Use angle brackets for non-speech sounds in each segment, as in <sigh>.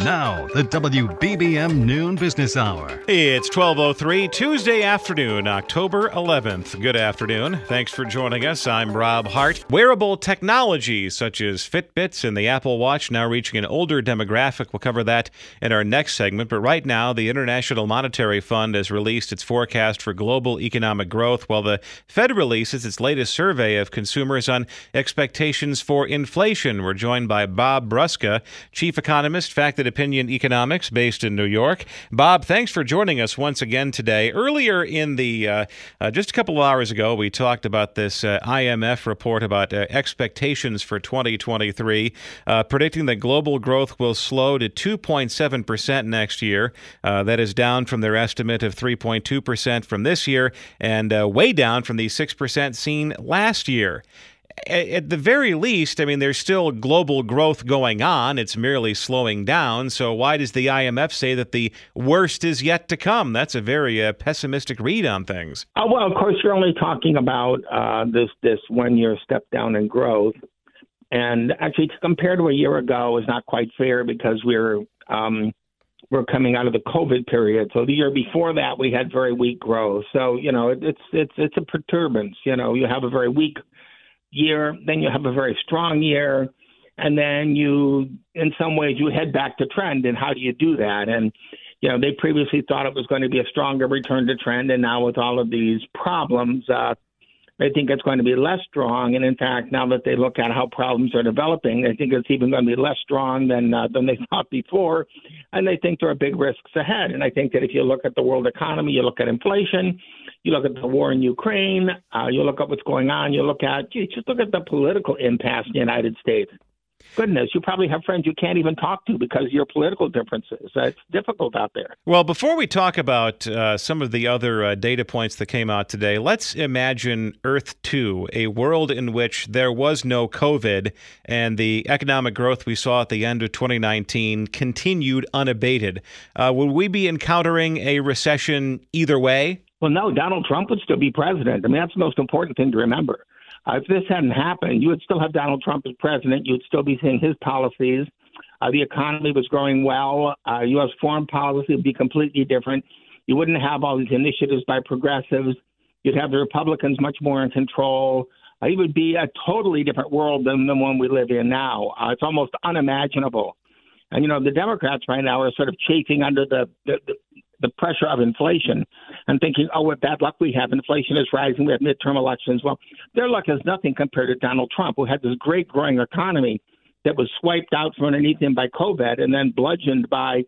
Now, the WBBM Noon Business Hour. It's 12:03 Tuesday afternoon, October 11th. Good afternoon. Thanks for joining us. I'm Rob Hart. Wearable technology such as Fitbits and the Apple Watch now reaching an older demographic. We'll cover that in our next segment, but right now the International Monetary Fund has released its forecast for global economic growth while the Fed releases its latest survey of consumers on expectations for inflation. We're joined by Bob Brusca, chief economist, fact Opinion Economics, based in New York. Bob, thanks for joining us once again today. Earlier in the, uh, uh, just a couple of hours ago, we talked about this uh, IMF report about uh, expectations for 2023, uh, predicting that global growth will slow to 2.7% next year. Uh, that is down from their estimate of 3.2% from this year and way down from the 6% seen last year at the very least, I mean, there's still global growth going on. It's merely slowing down. So why does the IMF say that the worst is yet to come? That's a very uh, pessimistic read on things. Uh, well, of course, you're only talking about uh, this this one year step down in growth, and actually, to compare to a year ago is not quite fair because we're um, we're coming out of the COVID period. So the year before that, we had very weak growth. So you know, it, it's it's it's a perturbance. You know, you have a very weak year, then you have a very strong year, and then you, in some ways, you head back to trend. And how do you do that? And you know, they previously thought it was going to be a stronger return to trend, and now with all of these problems, uh, they think it's going to be less strong. And in fact, now that they look at how problems are developing, they think it's even going to be less strong than uh, than they <laughs> thought before. And they think there are big risks ahead. And I think that if you look at the world economy, you look at inflation, you look at the war in Ukraine, uh, you look at what's going on, you look at just look at the political impasse in the United States goodness, you probably have friends you can't even talk to because of your political differences. Uh, it's difficult out there. Well, before we talk about uh, some of the other uh, data points that came out today, let's imagine Earth 2, a world in which there was no COVID and the economic growth we saw at the end of 2019 continued unabated. Uh, would we be encountering a recession either way? Well, no, Donald Trump would still be president. I mean, that's the most important thing to remember. Uh, if this hadn't happened, you would still have Donald Trump as president. You would still be seeing his policies. Uh, the economy was growing well. Uh, U.S. foreign policy would be completely different. You wouldn't have all these initiatives by progressives. You'd have the Republicans much more in control. Uh, it would be a totally different world than the one we live in now. Uh, it's almost unimaginable. And you know, the Democrats right now are sort of chafing under the, the, the the pressure of inflation and thinking, oh, what bad luck we have. Inflation is rising. We have midterm elections. Well, their luck is nothing compared to Donald Trump, who had this great growing economy that was swiped out from underneath him by COVID and then bludgeoned by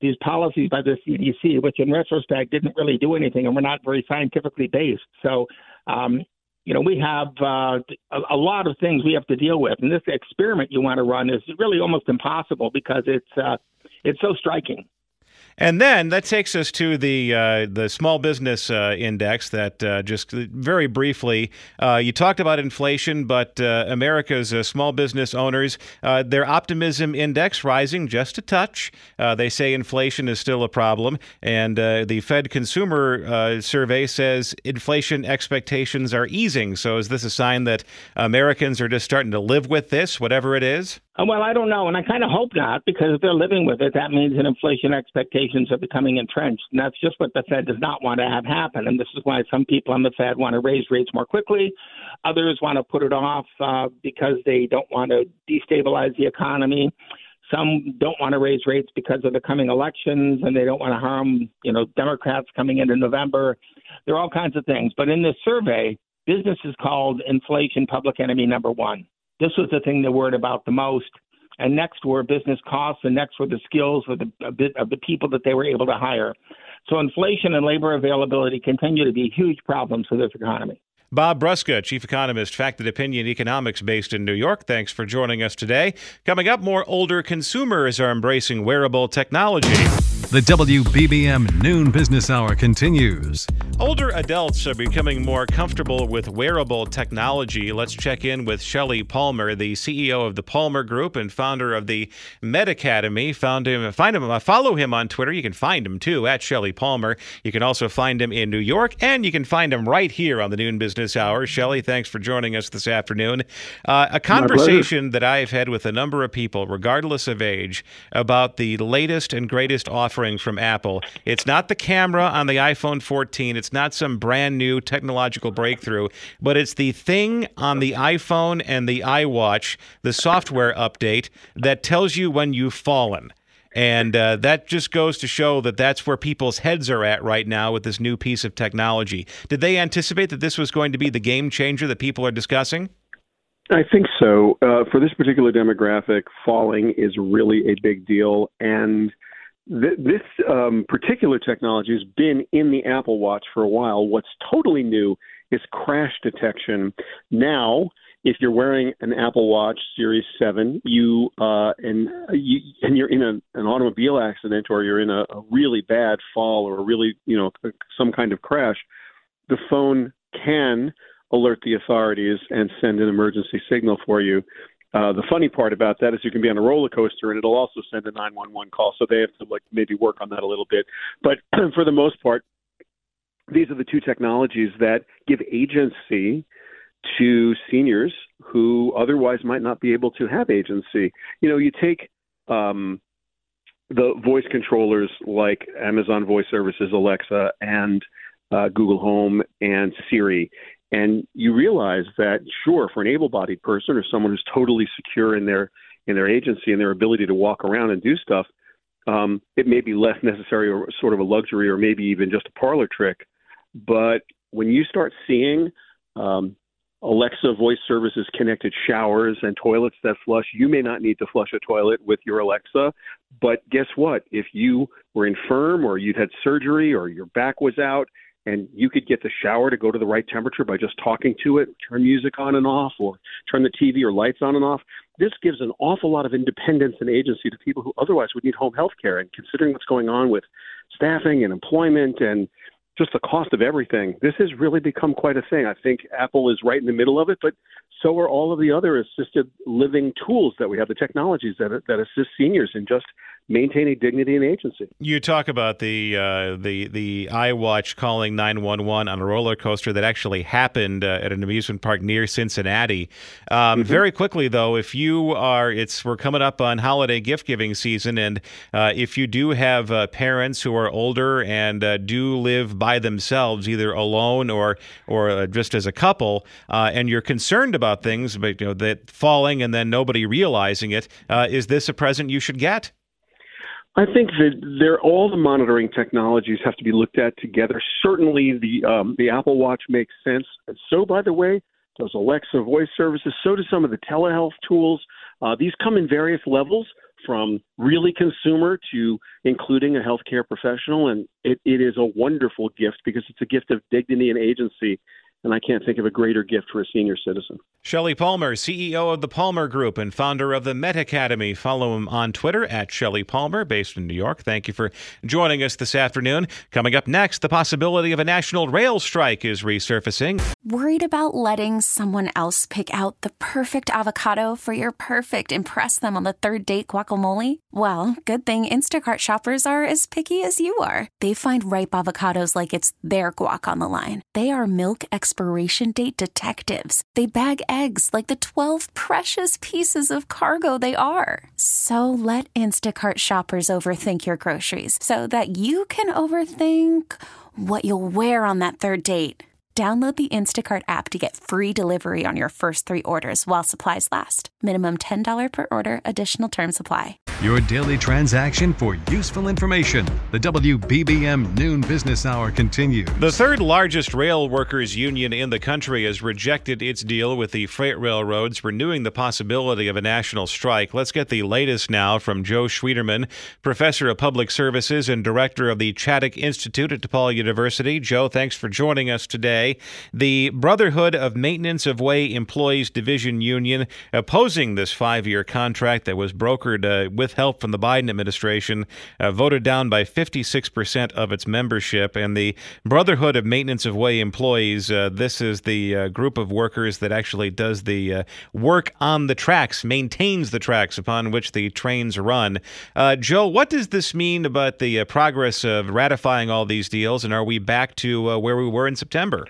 these policies by the CDC, which in retrospect didn't really do anything and were not very scientifically based. So, um, you know, we have uh, a, lot of things we have to deal with, and this experiment you want to run is really almost impossible because it's uh, it's so striking. And then that takes us to the uh, the small business uh, index. That uh, just very briefly, uh, you talked about inflation, but uh, America's uh, small business owners, their optimism index rising just a touch. they say inflation is still a problem, and the Fed Consumer Survey says inflation expectations are easing. So is this a sign that Americans are just starting to live with this, whatever it is? Well, I don't know, and I kind of hope not, because if they're living with it, that means an inflation expectations are becoming entrenched, and that's just what the Fed does not want to have happen. And this is why some people on the Fed want to raise rates more quickly, others want to put it off uh, because they don't want to destabilize the economy. Some don't want to raise rates because of the coming elections, and they don't want to harm, you know, Democrats coming into November. There are all kinds of things, but in this survey business is called inflation public enemy number one. This was the thing they worried about the most. And next were business costs, and next were the skills of the, of the people that they were able to hire. So inflation and labor availability continue to be huge problems for this economy. Bob Brusca, chief economist, Fact and Opinion Economics, based in New York. Thanks for joining us today. Coming up, more older consumers are embracing wearable technology. The WBBM Noon Business Hour continues. Older adults are becoming more comfortable with wearable technology. Let's check in with Shelly Palmer, the CEO of the Palmer Group and founder of the Med Academy. Found him, find him, uh, follow him on Twitter. You can find him too at Shelly Palmer. You can also find him in New York, and you can find him right here on the Noon Business Hour. Shelly, thanks for joining us this afternoon. Uh, a conversation that I've had with a number of people, regardless of age, about the latest and greatest offering from Apple. It's not the camera on the iPhone 14, it's not some brand new technological breakthrough, but it's the thing on the iPhone and the iWatch, the software update that tells you when you've fallen. And uh, that just goes to show that that's where people's heads are at right now with this new piece of technology. Did they anticipate that this was going to be the game changer that people are discussing? I think so. Uh, for this particular demographic, falling is really a big deal. And this um, particular technology has been in the Apple Watch for a while. What's totally new is crash detection. Now, if you're wearing an Apple Watch Series 7, you uh, and you and you're in a, an automobile accident or you're in a, a really bad fall or a really you know some kind of crash, the phone can alert the authorities and send an emergency signal for you. Uh, the funny part about that is you can be on a roller coaster and it'll also send a 911 call. So they have to like maybe work on that a little bit. But <clears throat> for the most part, these are the two technologies that give agency to seniors who otherwise might not be able to have agency. You know, you take um, the voice controllers like Amazon Voice Services, Alexa, and uh, Google Home and Siri, and you realize that sure for an able-bodied person or someone who's totally secure in their in their agency and their ability to walk around and do stuff um, it may be less necessary or sort of a luxury or maybe even just a parlor trick but when you start seeing um, Alexa voice services connected showers and toilets that flush. You may not need to flush a toilet with your Alexa, but guess what? If you were infirm or you'd had surgery or your back was out and you could get the shower to go to the right temperature by just talking to it, turn music on and off, or turn the TV or lights on and off. This gives an awful lot of independence and agency to people who otherwise would need home health care. And considering what's going on with staffing and employment and just the cost of everything, this has really become quite a thing. I think Apple is right in the middle of it, but so are all of the other assisted living tools that we have, the technologies that that assist seniors in just maintaining dignity and agency. You talk about the uh, the the iWatch calling 911 on a roller coaster that actually happened uh, at an amusement park near Cincinnati. Um, mm-hmm. Very quickly, though, if you are, it's we're coming up on holiday gift giving season, and uh, if you do have uh, parents who are older and uh, do live by themselves, either alone or or uh, just as a couple, and you're concerned about things, but you know that falling and then nobody realizing it, is this a present you should get? I think that all the monitoring technologies have to be looked at together. Certainly, the um, the Apple Watch makes sense. So, by the way, does Alexa voice services. So do some of the telehealth tools. Uh, these come in various levels, from really consumer to including a healthcare professional, and it, it is a wonderful gift because it's a gift of dignity and agency and I can't think of a greater gift for a senior citizen. Shelly Palmer, CEO of the Palmer Group and founder of the Met Academy. Follow him on Twitter at Shelly Palmer, based in New York. Thank you for joining us this afternoon. Coming up next, the possibility of a national rail strike is resurfacing. Worried about letting someone else pick out the perfect avocado for your perfect impress them on the third date guacamole? Well, good thing Instacart shoppers are as picky as you are. They find ripe avocados like it's their guac on the line. They are milk expiration date detectives. They bag eggs like the 12 precious pieces of cargo they are. So let Instacart shoppers overthink your groceries so that you can overthink what you'll wear on that third date. Download the Instacart app to get free delivery on your first three orders while supplies last. Minimum $10 per order, additional term supply. your daily transaction for useful information. The WBBM Noon Business Hour continues. The third largest rail workers union in the country has rejected its deal with the freight railroads, renewing the possibility of a national strike. Let's get the latest now from Joe Schwieterman, professor of public services and director of the Chaddick Institute at DePaul University. Joe, thanks for joining us today. The Brotherhood of Maintenance of Way Employees Division Union opposing this five year contract that was brokered uh, with help from the Biden administration, uh, voted down by 56% of its membership. And the Brotherhood of Maintenance of Way Employees, uh, this is the uh, group of workers that actually does the uh, work on the tracks, maintains the tracks upon which the trains run. Uh, Joe, what does this mean about the progress of ratifying all these deals? And are we back to where we were in September?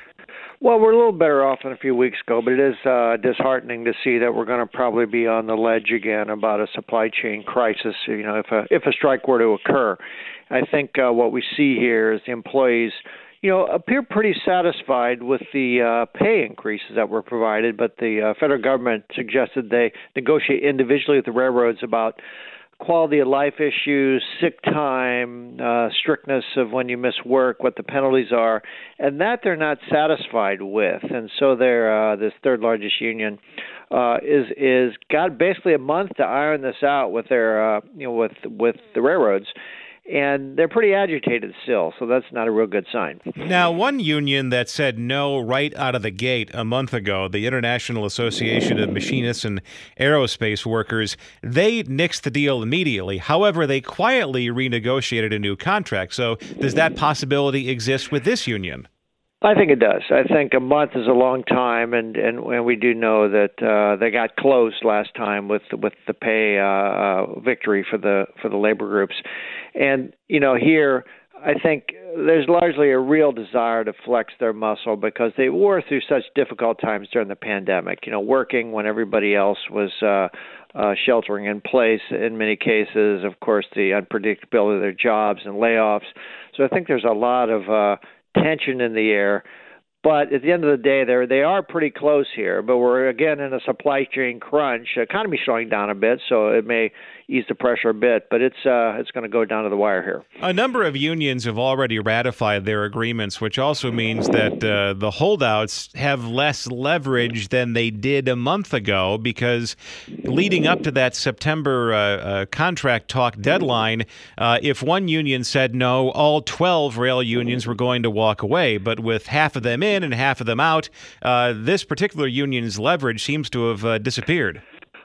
Well, we're a little better off than a few weeks ago, but it is uh, disheartening to see that we're going to probably be on the ledge again about a supply chain crisis. You know, if a if a strike were to occur, I think uh, what we see here is the employees, you know, appear pretty satisfied with the uh, pay increases that were provided, but the uh, federal government suggested they negotiate individually with the railroads about quality of life issues, sick time, uh, strictness of when you miss work, what the penalties are, and that they're not satisfied with, and so they're uh, this third largest union uh, is is got basically a month to iron this out with their uh, you know with with the railroads and they're pretty agitated still, so that's not a real good sign. Now, one union that said no right out of the gate a month ago, the International Association of Machinists and Aerospace Workers, they nixed the deal immediately. However, they quietly renegotiated a new contract. So, does that possibility exist with this union? I think it does. I think a month is a long time, and and, and we do know that uh, they got close last time with with the pay uh, uh, victory for the for the labor groups, and you know here I think there's largely a real desire to flex their muscle because they were through such difficult times during the pandemic. You know, working when everybody else was. Uh, uh, sheltering in place in many cases, of course, the unpredictability of their jobs and layoffs. So I think there's a lot of uh, tension in the air. But at the end of the day, they're they are pretty close here. But we're again in a supply chain crunch. Economy slowing down a bit, so it may ease the pressure a bit, but it's uh, it's going to go down to the wire here. A number of unions have already ratified their agreements, which also means that uh, the holdouts have less leverage than they did a month ago because leading up to that September uh, uh contract talk deadline, uh, if one union said no, all 12 rail unions were going to walk away. But with half of them in and half of them out, uh, this particular union's leverage seems to have disappeared.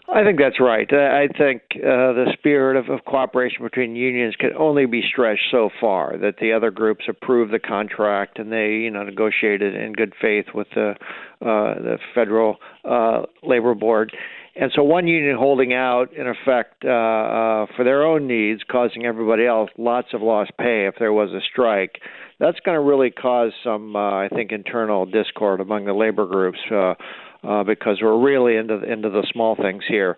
I think that's right. I think uh, the spirit of, of cooperation between unions can only be stretched so far. That the other groups approve the contract and they, you know, negotiated in good faith with the uh, the federal uh, labor board. And so one union holding out, in effect, uh, uh, for their own needs, causing everybody else lots of lost pay if there was a strike. That's going to really cause some, uh, I think, internal discord among the labor groups. Uh, uh, because we're really into into the small things here.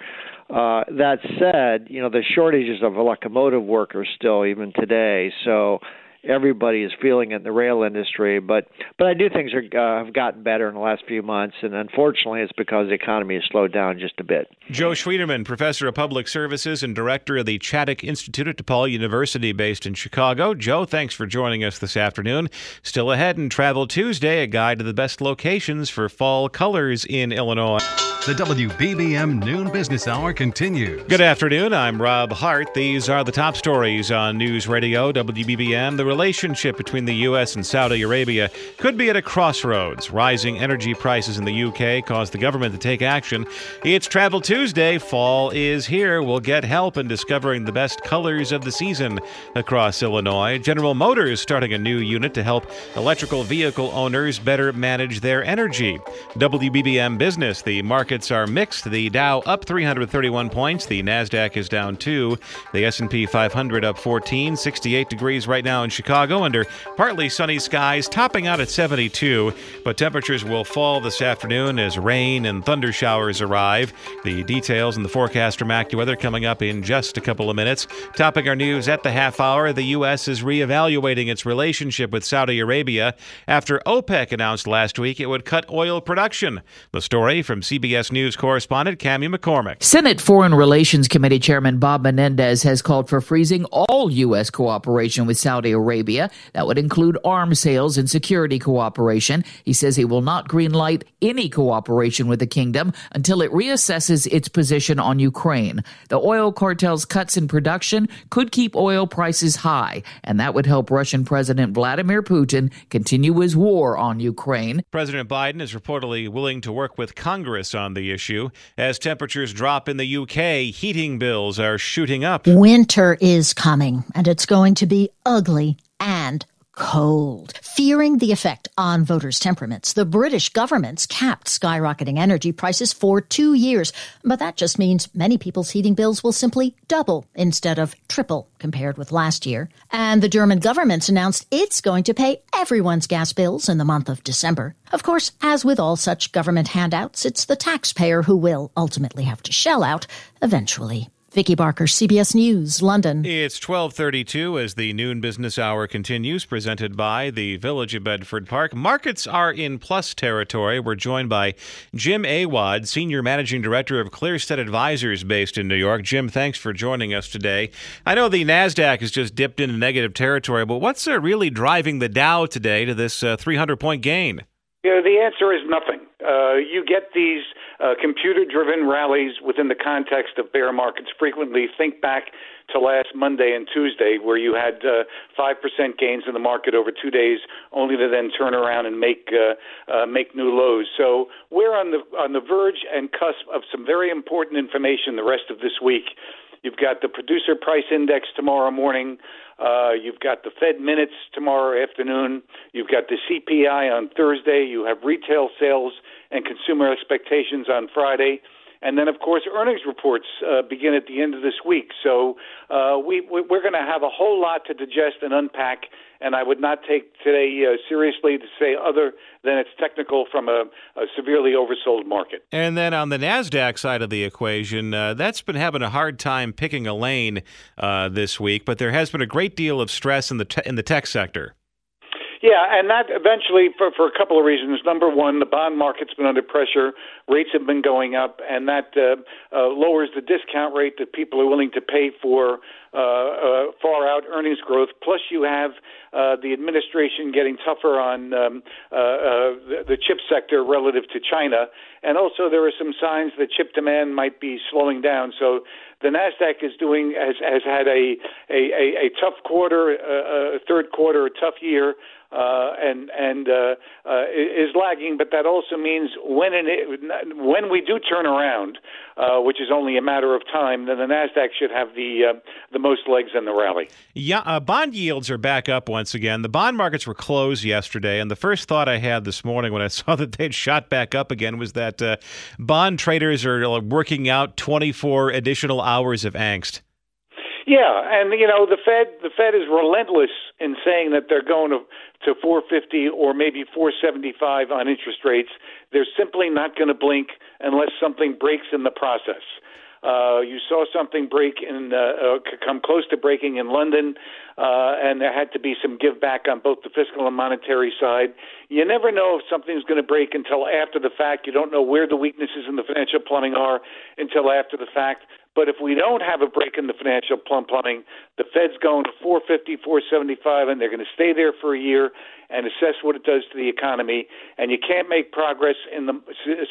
Uh, that said, you know the shortages of locomotive workers still even today. So everybody is feeling it in the rail industry. But but I do things are, uh, have gotten better in the last few months, and unfortunately, it's because the economy has slowed down just a bit. Joe Schwieterman, professor of public services and director of the Chaddick Institute at DePaul University, based in Chicago. Joe, thanks for joining us this afternoon. Still ahead in Travel Tuesday, a guide to the best locations for fall colors in Illinois. The WBBM Noon Business Hour continues. Good afternoon. I'm Rob Hart. These are the top stories on News Radio WBBM. The relationship between the U.S. and Saudi Arabia could be at a crossroads. Rising energy prices in the U.K. caused the government to take action. It's Travel Tuesday. Fall is here. We'll get help in discovering the best colors of the season across Illinois. General Motors starting a new unit to help electrical vehicle owners better manage their energy. WBBM Business, the markets are mixed. The Dow up 331 points. The Nasdaq is down 2. The S&P 500 up 14. 68 degrees right now in Chicago under partly sunny skies, topping out at 72. But temperatures will fall this afternoon as rain and thunder showers arrive. The details and the forecast from AccuWeather coming up in just a couple of minutes. Topping our news at the half hour, the U.S. is reevaluating its relationship with Saudi Arabia after OPEC announced last week it would cut oil production. The story from CBS News correspondent Cami McCormick. Senate Foreign Relations Committee Chairman Bob Menendez has called for freezing all U.S. cooperation with Saudi Arabia. That would include arms sales and security cooperation. He says he will not greenlight any cooperation with the kingdom until it reassesses its position on Ukraine. The oil cartel's cuts in production could keep oil prices high, and that would help Russian President Vladimir Putin continue his war on Ukraine. President Biden is reportedly willing to work with Congress on the issue. As temperatures drop in the UK, heating bills are shooting up. Winter is coming, and it's going to be ugly and cold. Fearing the effect on voters' temperaments, the British government's capped skyrocketing energy prices for two years. But that just means many people's heating bills will simply double instead of triple compared with last year. And the German government's announced it's going to pay everyone's gas bills in the month of December. Of course, as with all such government handouts, it's the taxpayer who will ultimately have to shell out eventually. Vicki Barker, CBS News, London. It's 1232 as the noon business hour continues, presented by the Village of Bedford Park. Markets are in plus territory. We're joined by Jim Awad, Senior Managing Director of Clearstead Advisors based in New York. Jim, thanks for joining us today. I know the NASDAQ has just dipped into negative territory, but what's uh, really driving the Dow today to this uh, 300 point gain? Yeah, the answer is nothing. Uh, you get these uh, computer driven rallies within the context of bear markets frequently. Think back to last Monday and Tuesday, where you had uh, 5% gains in the market over two days, only to then turn around and make, uh, uh, make new lows. So we're on the, on the verge and cusp of some very important information the rest of this week. You've got the producer price index tomorrow morning. Uh, you've got the Fed minutes tomorrow afternoon. You've got the CPI on Thursday. You have retail sales and consumer expectations on Friday. And then, of course, earnings reports uh, begin at the end of this week. So uh, we, we're going to have a whole lot to digest and unpack. And I would not take today uh, seriously to say other than it's technical from a, a, severely oversold market. And then on the NASDAQ side of the equation, uh, that's been having a hard time picking a lane uh, this week, but there has been a great deal of stress in the, te- in the tech sector. Yeah, and that eventually, for, for a couple of reasons. Number one, the bond market's been under pressure. Rates have been going up, and that uh, uh, lowers the discount rate that people are willing to pay for uh, uh, far out earnings growth. Plus, you have uh, the administration getting tougher on um, uh, uh, the, the chip sector relative to China. And also, there are some signs that chip demand might be slowing down. So the Nasdaq is doing has has had a a, a, a tough quarter, uh, a third quarter, a tough year uh, and and uh, uh, is lagging. But that also means when when we do turn around, uh, which is only a matter of time, then the Nasdaq should have the uh, the most legs in the rally. Yeah, uh, bond yields are back up once again. The bond markets were closed yesterday, and the first thought I had this morning when I <laughs> saw that they'd shot back up again was that bond traders are working out 24 additional hours of angst. Yeah, and you know the Fed the Fed is relentless in saying that they're going to to 450 or maybe 475 on interest rates. They're simply not going to blink unless something breaks in the process. Uh, you saw something break in, uh, uh, come close to breaking in London, uh, and there had to be some give back on both the fiscal and monetary side. You never know if something's going to break until after the fact. You don't know where the weaknesses in the financial plumbing are until after the fact. But if we don't have a break in the financial plum plumbing, the Fed's going to 450, 475, and they're going to stay there for a year and assess what it does to the economy. And you can't make progress in the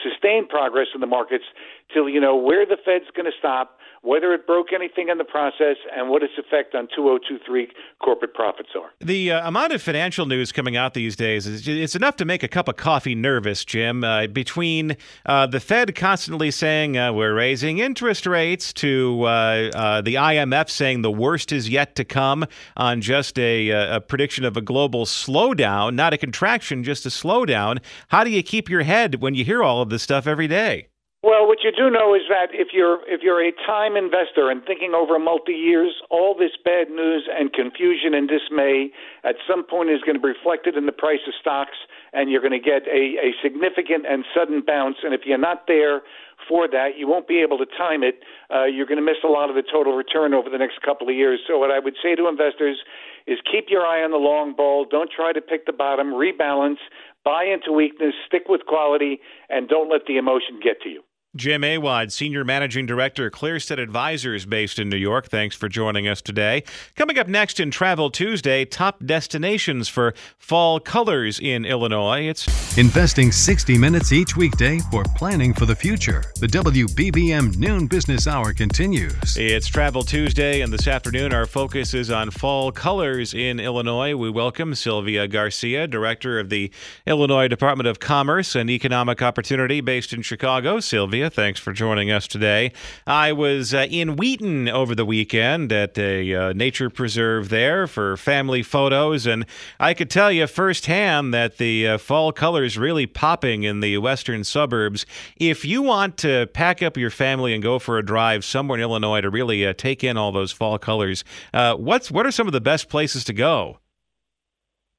sustained progress in the markets till you know where the Fed's going to stop, whether it broke anything in the process, and what its effect on 2023 corporate profits are. The uh, amount of financial news coming out these days is it's enough to make a cup of coffee nervous, Jim. Uh, between uh, the Fed constantly saying uh, we're raising interest rates to uh, uh, the IMF saying the worst is yet to come on just a, a prediction of a global slowdown, not a contraction, just a slowdown. How do you keep your head when you hear all of this stuff every day? Well, what you do know is that if you're if you're a time investor and thinking over multi years, all this bad news and confusion and dismay at some point is going to be reflected in the price of stocks, and you're going to get a, a significant and sudden bounce. And if you're not there for that, you won't be able to time it. Uh, you're going to miss a lot of the total return over the next couple of years. So, what I would say to investors is keep your eye on the long ball. Don't try to pick the bottom. Rebalance. Buy into weakness. Stick with quality, and don't let the emotion get to you. Jim Awad, Senior Managing Director, Clearstead Advisors, based in New York. Thanks for joining us today. Coming up next in Travel Tuesday, top destinations for fall colors in Illinois. It's investing 60 minutes each weekday for planning for the future. The WBBM Noon Business Hour continues. It's Travel Tuesday, and this afternoon our focus is on fall colors in Illinois. We welcome Sylvia Garcia, Director of the Illinois Department of Commerce and Economic Opportunity, based in Chicago. Sylvia. Thanks for joining us today. I was uh, in Wheaton over the weekend at a uh, nature preserve there for family photos, and I could tell you firsthand that the uh, fall colors really popping in the western suburbs. If you want to pack up your family and go for a drive somewhere in Illinois to really uh, take in all those fall colors, uh, what's what are some of the best places to go?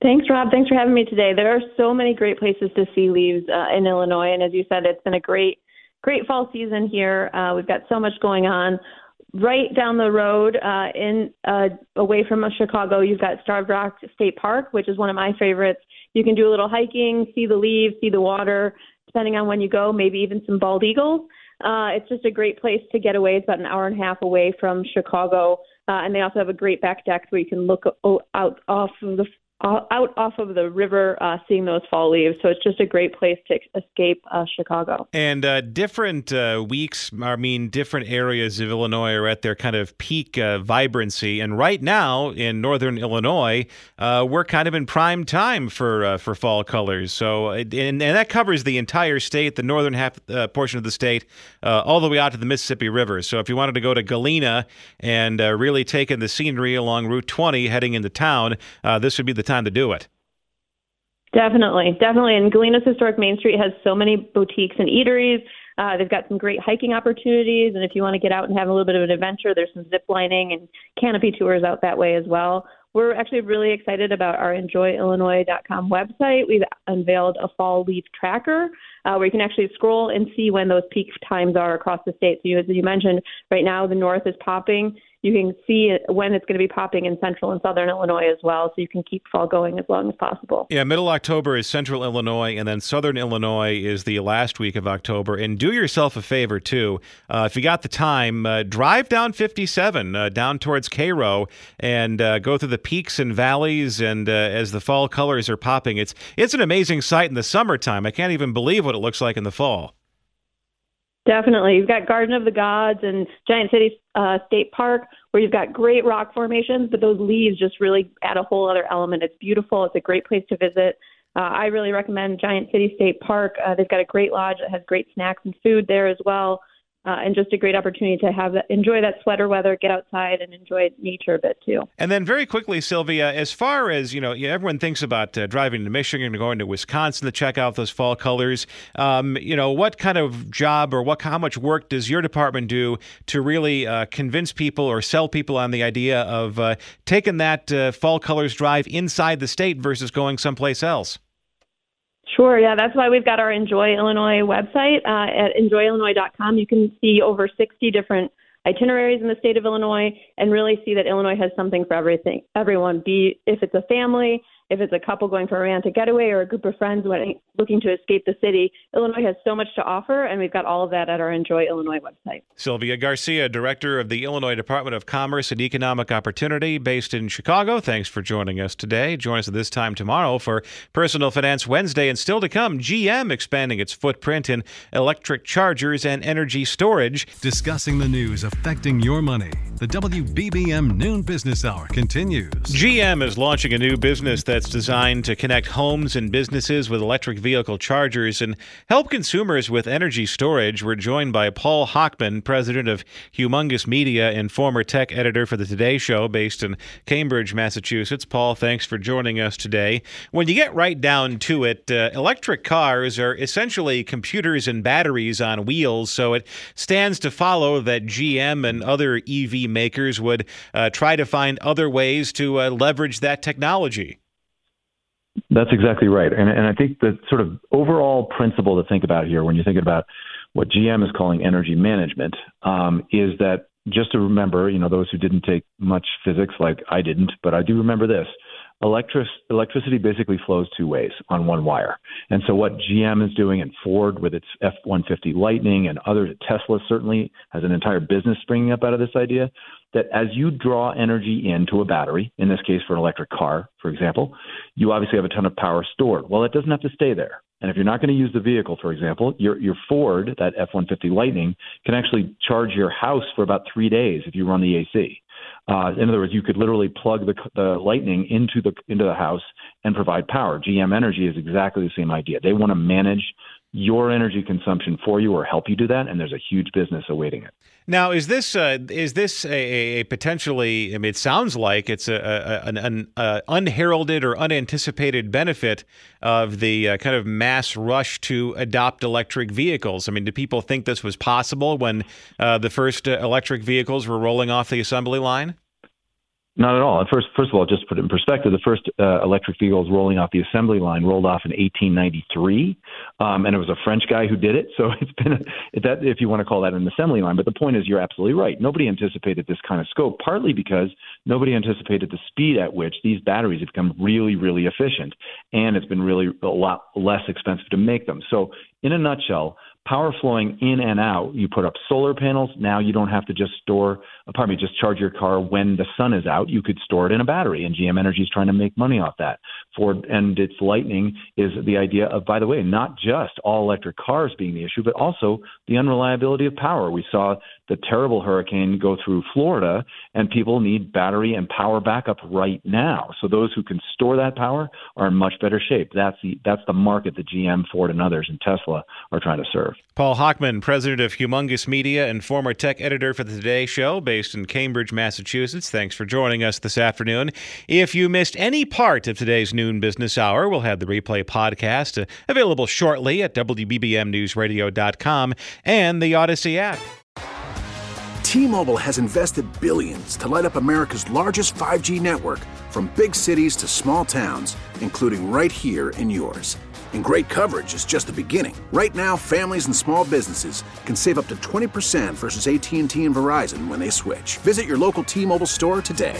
Thanks, Rob. Thanks for having me today. There are so many great places to see leaves uh, in Illinois, and as you said, it's been a great great fall season here. Uh, we've got so much going on. Right down the road, uh, in uh, away from Chicago, you've got Starved Rock State Park, which is one of my favorites. You can do a little hiking, see the leaves, see the water. Depending on when you go, maybe even some bald eagles. Uh, it's just a great place to get away. It's about an hour and a half away from Chicago, uh, and they also have a great back deck where you can look out off of the out off of the river, uh, seeing those fall leaves. So it's just a great place to escape uh, Chicago. And uh, different uh, weeks, I mean, different areas of Illinois are at their kind of peak uh, vibrancy. And right now in northern Illinois, uh, we're kind of in prime time for for fall colors. So and, and that covers the entire state, the northern half portion of the state, all the way out to the Mississippi River. So if you wanted to go to Galena and really take in the scenery along Route 20 heading into town, this would be the time to do it. Definitely, definitely. And Galena's Historic Main Street has so many boutiques and eateries. Uh, they've got some great hiking opportunities, and if you want to get out and have a little bit of an adventure, there's some zip lining and canopy tours out that way as well. We're actually really excited about our enjoyillinois.com website. We've unveiled a fall leaf tracker uh, where you can actually scroll and see when those peak times are across the state. So, you, as you mentioned, right now the north is popping you can see when it's going to be popping in central and southern Illinois as well, so you can keep fall going as long as possible. Yeah, middle October is central Illinois, and then southern Illinois is the last week of October. And do yourself a favor, too. Uh, if you got the time, uh, drive down 57, uh, down towards Cairo, and uh, go through the peaks and valleys. And uh, as the fall colors are popping, it's, it's an amazing sight in the summertime. I can't even believe what it looks like in the fall. Definitely. You've got Garden of the Gods and Giant City uh, State Park, where you've got great rock formations, but those leaves just really add a whole other element. It's beautiful. It's a great place to visit. Uh, I really recommend Giant City State Park. Uh, they've got a great lodge that has great snacks and food there as well uh, and just a great opportunity to have that, enjoy that sweater weather, get outside, and enjoy nature a bit too. And then, very quickly, Sylvia, as far as you know, everyone thinks about uh, driving to Michigan or going to Wisconsin to check out those fall colors. Um, you know, what kind of job or what how much work does your department do to really uh, convince people or sell people on the idea of uh, taking that uh, fall colors drive inside the state versus going someplace else? Sure, yeah, that's why we've got our Enjoy Illinois website uh, at enjoyillinois.com. You can see over 60 different itineraries in the state of Illinois and really see that Illinois has something for everything, everyone. Be if it's a family, if it's a couple going for a romantic getaway or a group of friends looking to escape the city, Illinois has so much to offer, and we've got all of that at our Enjoy Illinois website. Sylvia Garcia, Director of the Illinois Department of Commerce and Economic Opportunity, based in Chicago. Thanks for joining us today. Join us at this time tomorrow for Personal Finance Wednesday, and still to come, GM expanding its footprint in electric chargers and energy storage. Discussing the news affecting your money. The WBBM Noon Business Hour continues. GM is launching a new business that that's designed to connect homes and businesses with electric vehicle chargers and help consumers with energy storage. We're joined by Paul Hochman, president of Humongous Media and former tech editor for the Today Show based in Cambridge, Massachusetts. Paul, thanks for joining us today. When you get right down to it, uh, electric cars are essentially computers and batteries on wheels, so it stands to follow that GM and other EV makers would uh, try to find other ways to uh, leverage that technology. That's exactly right. And, and I think the sort of overall principle to think about here when you're thinking about what GM is calling energy management um, is that just to remember, you know, those who didn't take much physics like I didn't, but I do remember this. Electric, electricity basically flows two ways on one wire. And so what GM is doing and Ford with its F-150 Lightning and others, Tesla certainly has an entire business springing up out of this idea that as you draw energy into a battery, in this case for an electric car, for example, you obviously have a ton of power stored. Well, it doesn't have to stay there. And if you're not going to use the vehicle, for example, your your Ford, that F-150 Lightning, can actually charge your house for about three days if you run the AC. Uh, in other words, you could literally plug the, the Lightning into the into the house and provide power. GM Energy is exactly the same idea. They want to manage your energy consumption for you or help you do that, and there's a huge business awaiting it. Now, is this uh, is this a, a, potentially? I mean, it sounds like it's a, a an, an uh, unheralded or unanticipated benefit of the uh, kind of mass rush to adopt electric vehicles. I mean, do people think this was possible when uh, the first uh, electric vehicles were rolling off the assembly line? Not at all. First, first of all, just to put it in perspective, the first uh, electric vehicles rolling off the assembly line rolled off in 1893, um, and it was a French guy who did it. <laughs> So it's been a, that, if you want to call that an assembly line. But the point is, you're absolutely right. Nobody anticipated this kind of scope, partly because nobody anticipated the speed at which these batteries have become really, really efficient, and it's been really a lot less expensive to make them. So, in a nutshell, power flowing in and out. You put up solar panels. Now you don't have to just store, pardon me, just charge your car when the sun is out. You could store it in a battery, and GM Energy is trying to make money off that. Ford and its Lightning is the idea of, by the way, not just all electric cars being the issue, but also the unreliability of power. We saw the terrible hurricane go through Florida, and people need battery and power backup right now. So those who can store that power are in much better shape. That's the that's the market that GM, Ford, and others, and Tesla are trying to serve. Paul Hochman, president of Humongous Media and former tech editor for the Today Show, based in Cambridge, Massachusetts. Thanks for joining us this afternoon. If you missed any part of today's noon business hour, we'll have the replay podcast uh, available shortly at WBBMNewsRadio.com and the Audacy app. T-Mobile has invested billions to light up America's largest 5G network from big cities to small towns, including right here in yours. And great coverage is just the beginning. Right now, families and small businesses can save up to 20% versus AT&T and Verizon when they switch. Visit your local T-Mobile store today.